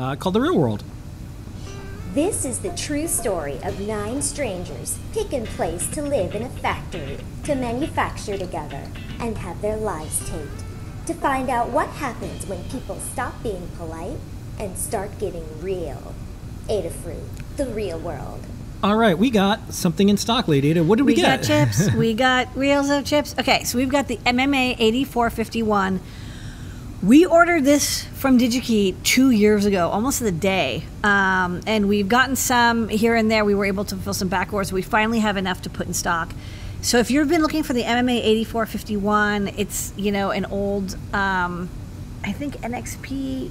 uh, called The Real World. This is the true story of nine strangers picking place to live in a factory, to manufacture together, and have their lives taped. To find out what happens when people stop being polite and start getting real. Adafruit, the real world. All right, we got something in stock, Lady Ada. What did we, We get? We got chips. we got reels of chips. Okay, so we've got the MMA 8451. We ordered this from DigiKey two years ago, almost to the day. Um, and we've gotten some here and there. We were able to fill some back orders. We finally have enough to put in stock. So if you've been looking for the MMA 8451, it's, you know, an old, um, I think NXP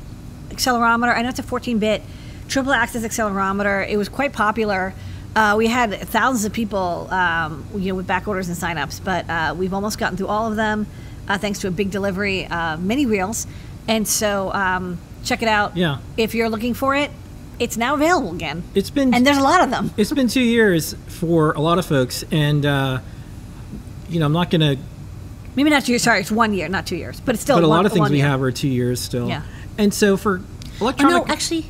accelerometer. I know it's a 14-bit triple axis accelerometer. It was quite popular. Uh, we had thousands of people, um, you know, with back orders and signups, but uh, we've almost gotten through all of them, uh, thanks to a big delivery, uh, many reels. And so, um, check it out. Yeah. If you're looking for it, it's now available again. It's been And there's a lot of them. it's been two years for a lot of folks, and uh, you know I'm not gonna. Maybe not two years. Sorry, it's one year, not two years, but it's still. but a one, lot of things we year. have are two years still. Yeah. And so for Oh, electronic, no, actually,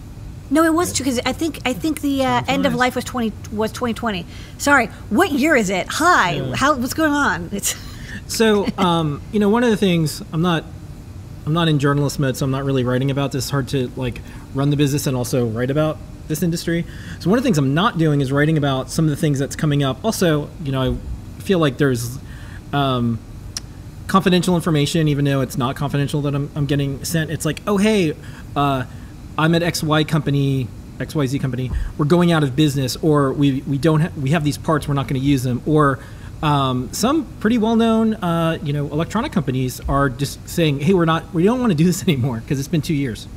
no, it was two because I think I think the uh, end of life was twenty was twenty twenty. Sorry, what year is it? Hi, how what's going on? It's So, um, you know, one of the things I'm not, I'm not in journalist mode, so I'm not really writing about this. It's hard to like run the business and also write about this industry. So one of the things I'm not doing is writing about some of the things that's coming up. Also, you know, I feel like there's um, confidential information, even though it's not confidential that I'm, I'm getting sent. It's like, oh hey, uh, I'm at XY company. XYZ company, we're going out of business, or we, we don't ha- we have these parts, we're not going to use them, or um, some pretty well-known, uh, you know, electronic companies are just saying, "Hey, we're not, we don't want to do this anymore because it's been two years."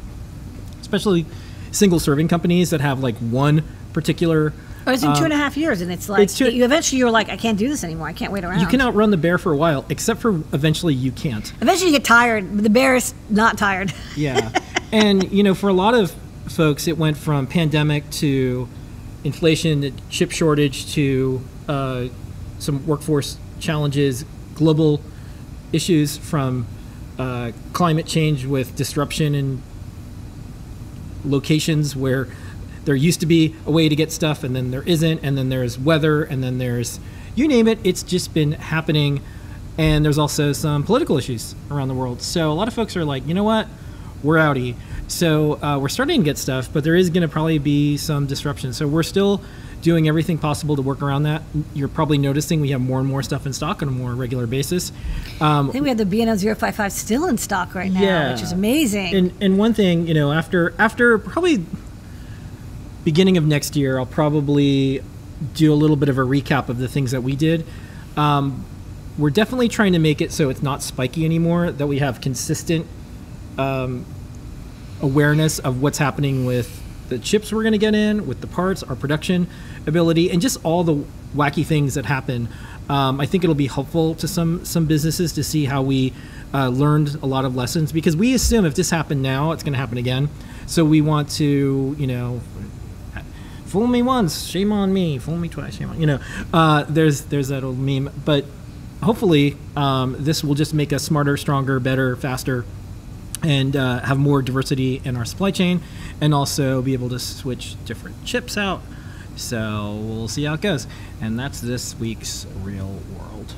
Especially single-serving companies that have like one particular. oh, it's been two and a half years, and it's like it's two- you eventually you're like I can't do this anymore. I can't wait around. You can outrun the bear for a while, except for eventually you can't. Eventually, you get tired. But the bear is not tired. Yeah. and, you know, for a lot of folks, it went from pandemic to inflation, chip shortage to uh, some workforce challenges, global issues from uh, climate change with disruption in locations where there used to be a way to get stuff and then there isn't and then there's weather and then there's you name it it's just been happening. And there's also some political issues around the world. So a lot of folks are like you know what? We're outie so uh, we're starting to get stuff but there is going to probably be some disruption so we're still doing everything possible to work around that you're probably noticing we have more and more stuff in stock on a more regular basis um, I think we have the BNO 055 still in stock right now, Yeah. which is amazing. and and one thing, you know, after after probably beginning of next year, I'll probably do a little bit of a recap of the things that we did. Um, we're definitely trying to make it so it's not spiky anymore. That we have consistent um, awareness of what's happening with the chips we're going to get in, with the parts, our production ability, and just all the wacky things that happen. Um, I think it'll be helpful to some some businesses to see how we uh, learned a lot of lessons because we assume if this happened now, it's going to happen again. So we want to, you know, fool me once, shame on me. Fool me twice, shame on you know. Uh, there's there's that old meme, but hopefully um, this will just make us smarter, stronger, better, faster, and uh, have more diversity in our supply chain, and also be able to switch different chips out. So we'll see how it goes, and that's this week's real world.